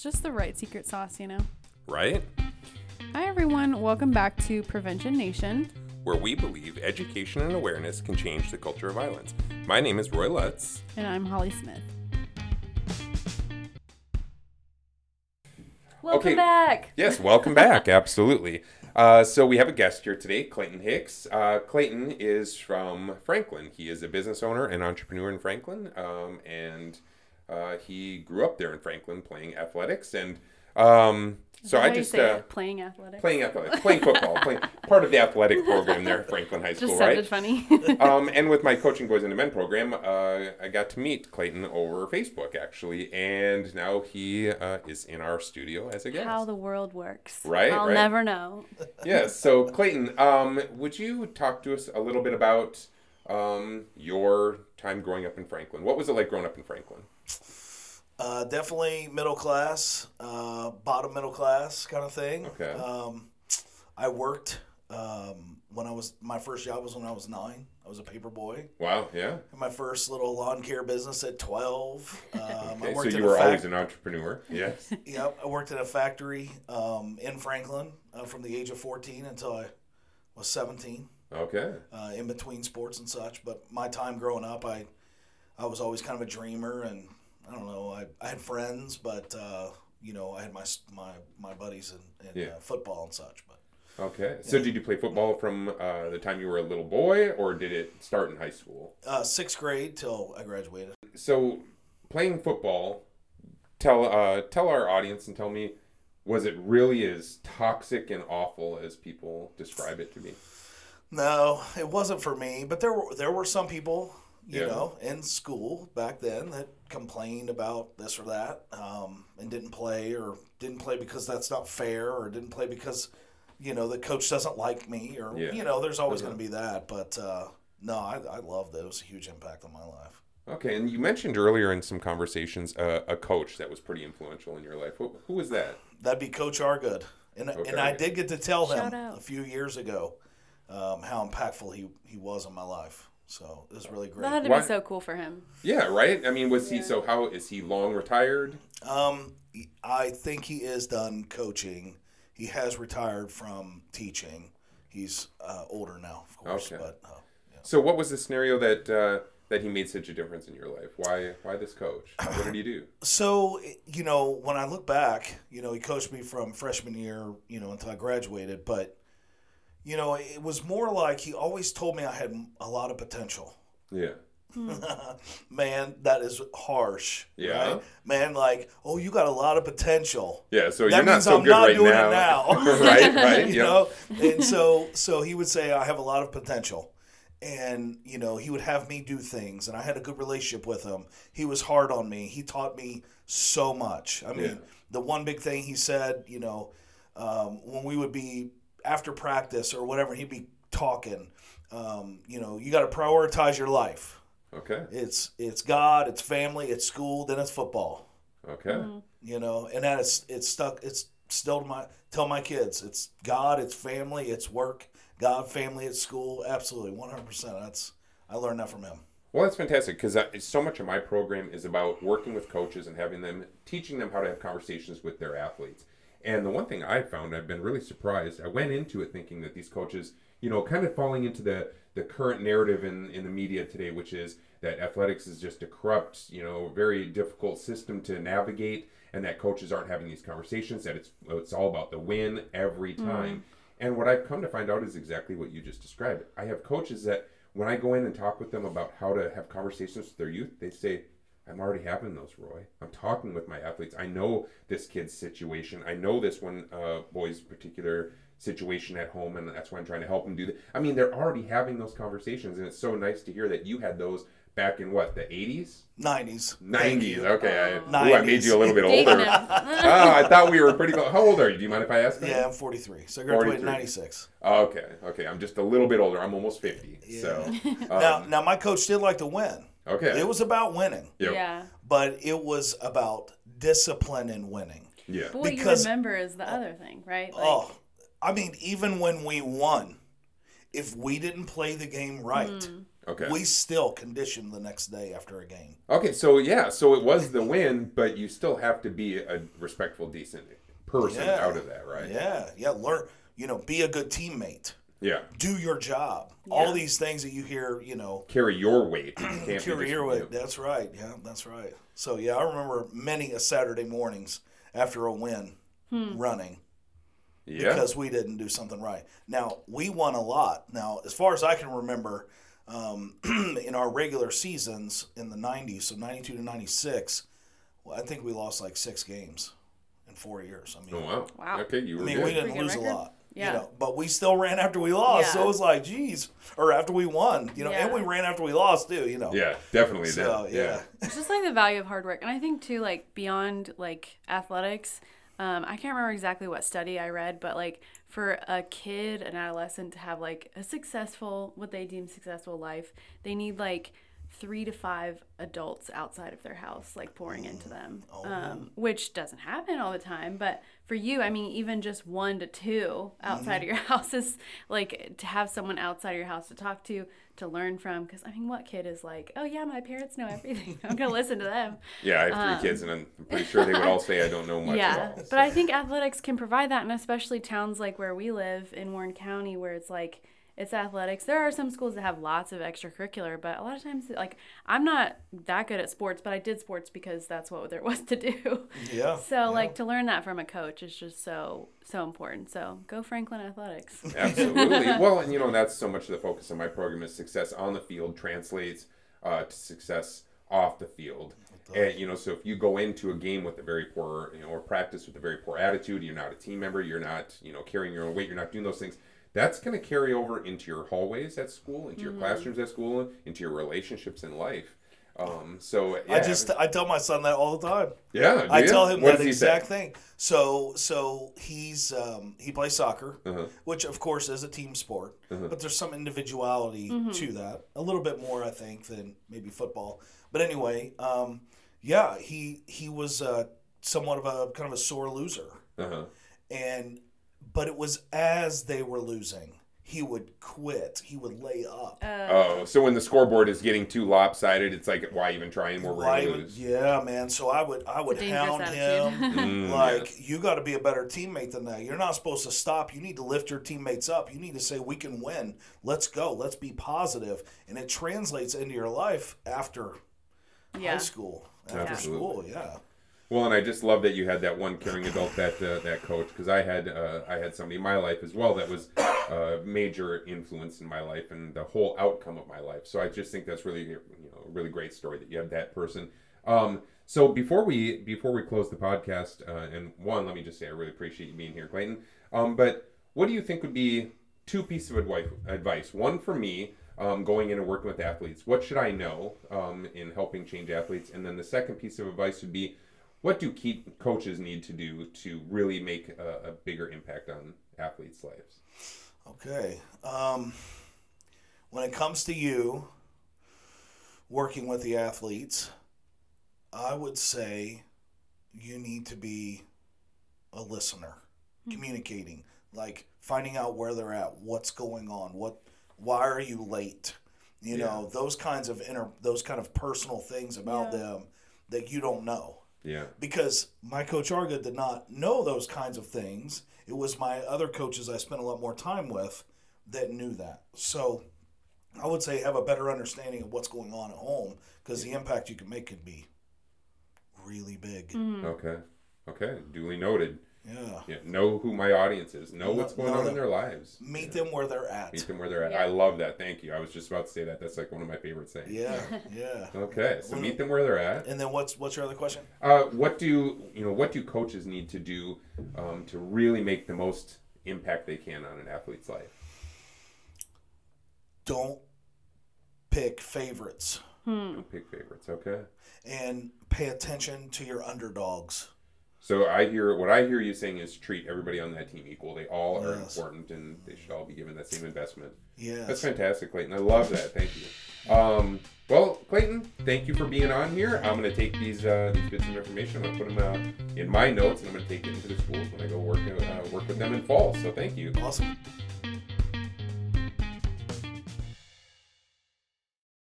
It's just the right secret sauce, you know? right? Hi, everyone. Welcome back to Prevention Nation. Where we believe education and awareness can change the culture of violence. My name is Roy Lutz. And I'm Holly Smith. Welcome Okay. back. Yes, welcome back. Absolutely. Uh, so we have a guest here today, Clayton Hicks. Uh, Clayton is from Franklin. He is a business owner and entrepreneur in Franklin, um, and uh, he grew up there in Franklin playing athletics. And um, so I just uh, playing athletics. playing athletics, playing football, playing part of the athletic program there at Franklin High School, just right? sounded funny. um, and with my coaching boys and men program, uh, I got to meet Clayton over Facebook actually, and now he uh, is in our studio as a guest. How the world works. Right, I'll right. never know. yes. So Clayton, um, would you talk to us a little bit about um, your time growing up in Franklin? What was it like growing up in Franklin? Uh, definitely middle class, uh, bottom middle class kind of thing. Okay. Um, I worked um, when I was my first job was when I was nine. I was a paper boy. Wow. Yeah. Had my first little lawn care business at twelve. Um, I Okay, so worked you a were fac- always an entrepreneur. Yes. Yep, I worked at a factory um, in Franklin uh, from the age of fourteen until I was seventeen. Okay. uh, in between sports and such. But my time growing up, I I was always kind of a dreamer, and I don't know, I, I had friends, but uh, you know, I had my my my buddies in, in Yeah. uh, football and such. But Okay. So did you play football from uh, the time you were a little boy, or did it start in high school? uh, sixth grade till I graduated. so playing football tell uh tell our audience and tell me was it really as toxic and awful as people describe it to be No, it wasn't for me. But there were there were some people, you Yeah. know, in school back then that complained about this or that, um, and didn't play or didn't play because that's not fair, or didn't play because, you know, the coach doesn't like me, or Yeah. you know, there's always going to be that. But uh, no, I I loved it. It was a huge impact on my life. okay and you mentioned earlier in some conversations uh, a coach that was pretty influential in your life who, who was that That'd be Coach Argood, and Okay. and I did get to tell him out. a few years ago um, how impactful he he was in my life. So it was really great. That had to Why- be so cool for him. yeah right i mean was he so how is he long retired Um, I think he is done coaching. He has retired from teaching. He's uh, older now, of course. Okay. But uh, yeah. so what was the scenario that uh, that he made such a difference in your life why why this coach what did he do so you know, when I look back, you know, he coached me from freshman year, you know, until I graduated. But you know, it was more like he always told me I had a lot of potential. yeah Man, that is harsh. Yeah. right? Man, like, oh, you got a lot of potential. yeah so that you're not means so I'm good not right doing now, it now. right right you yeah. know and so so he would say i have a lot of potential and you know he would have me do things and i had a good relationship with him he was hard on me he taught me so much i mean Yeah. the one big thing he said you know um, when we would be after practice or whatever he'd be talking. Um, you know you got to prioritize your life. Okay. It's it's god it's family it's school then it's football. Okay. You know and that is it's stuck it's still to my tell my kids it's god it's family it's work god family it's school. Absolutely 100% that's i learned that from him. Well, that's fantastic because so much of my program is about working with coaches and having them, teaching them how to have conversations with their athletes. And the one thing I found, I've been really surprised. I went into it thinking that these coaches, you know, kind of falling into the the current narrative in in the media today, which is that athletics is just a corrupt, you know, very difficult system to navigate, and that coaches aren't having these conversations. That it's it's all about the win every mm. time. And what I've come to find out is exactly what you just described. I have coaches that when I go in and talk with them about how to have conversations with their youth, they say, I'm already having those, Roy. I'm talking with my athletes. I know this kid's situation. I know this one uh, boy's particular situation at home, and that's why I'm trying to help him do that. I mean, they're already having those conversations, and it's so nice to hear that you had those back in what, the 80s? 90s 90s. you. Okay. I, ooh, I made you a little bit older. oh, I thought we were pretty close. How old are you? Do you mind if I ask? that? yeah i'm 43 so i graduated in 43. 96 Okay, okay. I'm just a little bit older. I'm almost 50. So, now um, now my coach did like to win okay. it was about winning Yep. Yeah. but it was about discipline and winning Yeah. But what Because- you remember is the other thing, right? Like, oh i mean even when we won if we didn't play the game right hmm. Okay. We still conditioned the next day after a game. Okay, so yeah, so it was the win, but you still have to be a respectful, decent person Yeah. out of that, right? Yeah, yeah. Learn, you know, be a good teammate. Yeah. Do your job. All these things that you hear, you know, Carry your weight. You can't carry just- your weight. That's right. Yeah, that's right. So yeah, I remember many a Saturday mornings after a win running Yeah. because we didn't do something right. Now we won a lot. Now, as far as I can remember, um, in our regular seasons in the '90s, so '92 to '96, well, I think we lost like six games in four years. I mean, oh wow. Wow. Okay, you were. I mean, good. we didn't Pretty good lose a lot. Yeah. You know, but we still ran after we lost. So it was like, geez, or after we won, you know, and we ran after we lost too. You know. yeah, definitely So did. yeah. It's just like the value of hard work. And I think too, like beyond like athletics, um, I can't remember exactly what study I read, but like for a kid, an adolescent to have like a successful, what they deem successful life, they need like three to five adults outside of their house, like pouring into them, um, which doesn't happen all the time. But for you, I mean, even just one to two outside of your house is like to have someone outside of your house to talk to, to learn from. Because I mean, what kid is like, oh yeah, my parents know everything. I'm gonna listen to them. Yeah, I have three kids, and I'm pretty sure they would all say I don't know much Um, yeah, all. but I think athletics can provide that, and especially towns like where we live in Warren County, where it's like it's athletics. There are some schools that have lots of extracurricular, but a lot of times, like I'm not that good at sports, but I did sports because that's what there was to do. Yeah. So like to learn that from a coach is just so so important. So go Franklin Athletics. Absolutely. well, and you know that's so much of the focus of my program is success on the field translates uh, to success off the field. And you know, so if you go into a game with a very poor, you know, or practice with a very poor attitude, you're not a team member, you're not, you know, carrying your own weight, you're not doing those things. That's going to carry over into your hallways at school, into your classrooms at school, into your relationships in life. Um, so yeah, I just I tell my son that all the time. yeah. do I you? tell him What that does say? exact thing. So so he's um, he plays soccer, Uh-huh. which of course is a team sport, but there's some individuality to that. A little bit more, I think, than maybe football. But anyway, um, yeah, he he was uh, somewhat of a kind of a sore loser, Uh-huh. and but it was as they were losing, he would quit. He would lay up. Oh, so when the scoreboard is getting too lopsided, it's like, why even try anymore? We're Why gonna lose. yeah, man. So I would I would dangerous hound attitude. him. Mm, like you got to be a better teammate than that. You're not supposed to stop. You need to lift your teammates up. You need to say we can win. Let's go. Let's be positive. And it translates into your life after high school. After Absolutely. school, yeah. Well, and I just love that you had that one caring adult, that uh, that coach, because I had uh, I had somebody in my life as well that was a major influence in my life and the whole outcome of my life. So I just think that's really you know a really great story that you have that person. Um, so before we before we close the podcast, uh, and one, let me just say I really appreciate you being here, Clayton. Um, but what do you think would be two pieces of advice? Advice one for me. Um, going in and working with athletes, what should I know um, in helping change athletes? And then the second piece of advice would be, what do keep coaches need to do to really make a, a bigger impact on athletes' lives? Okay. Um, when it comes to you working with the athletes, I would say you need to be a listener, communicating, like finding out where they're at, what's going on, what, why are you late, you know, those kinds of inner, those kind of personal things about Yeah. them that you don't know Yeah, because my coach Arga did not know those kinds of things. It was my other coaches I spent a lot more time with that knew that. So I would say have a better understanding of what's going on at home because the impact you can make can be really big. Mm-hmm. okay, okay, duly noted. Yeah. Yeah, know who my audience is. Know what's going know on in their lives. Meet them where they're at. Meet them where they're at. Yeah. I love that. Thank you. I was just about to say that. That's like one of my favorite sayings. Yeah, yeah. Okay, so meet them where they're at. And then what's what's your other question? Uh, what do you know? What do coaches need to do um, to really make the most impact they can on an athlete's life? Don't pick favorites Hmm. Don't Pick favorites. Okay. and pay attention to your underdogs. So I hear what I hear you saying is treat everybody on that team equal. They all are Yes. important, and they should all be given that same investment. Yeah, That's fantastic, Clayton. I love that. Thank you. Um, well, Clayton, thank you for being on here. I'm going to take these uh, these bits of information. I'm going to put them uh, in my notes, and I'm going to take it into the schools when I go work uh, work with them in fall. So thank you. Awesome.